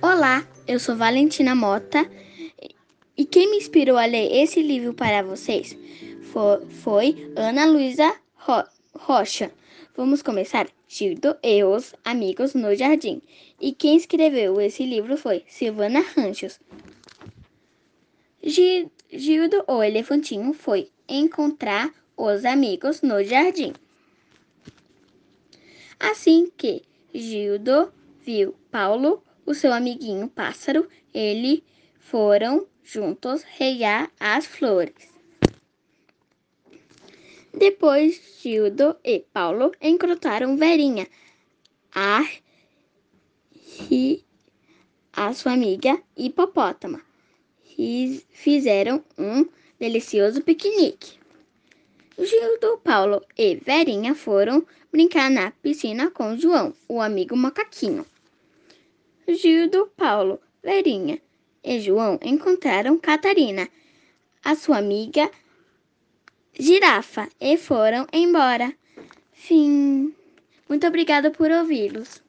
Olá, eu sou Valentina Mota e quem me inspirou a ler esse livro para vocês foi, foi Ana Luísa Ro Rocha. Vamos começar? Gildo e os Amigos no Jardim. E quem escreveu esse livro foi Silvana Ranchos. Gildo, o elefantinho, foi encontrar os amigos no jardim. Assim que Gildo viu Paulo, o seu amiguinho pássaro, eles foram juntos regar as flores. Depois, Gildo e Paulo encontraram Verinha, a, a sua amiga hipopótama, e fizeram um delicioso piquenique. Gildo, Paulo e Verinha foram brincar na piscina com João, o amigo macaquinho. Gildo, Paulo, Verinha e João encontraram Catarina, a sua amiga girafa, e foram embora. Fim. Muito obrigada por ouvi-los.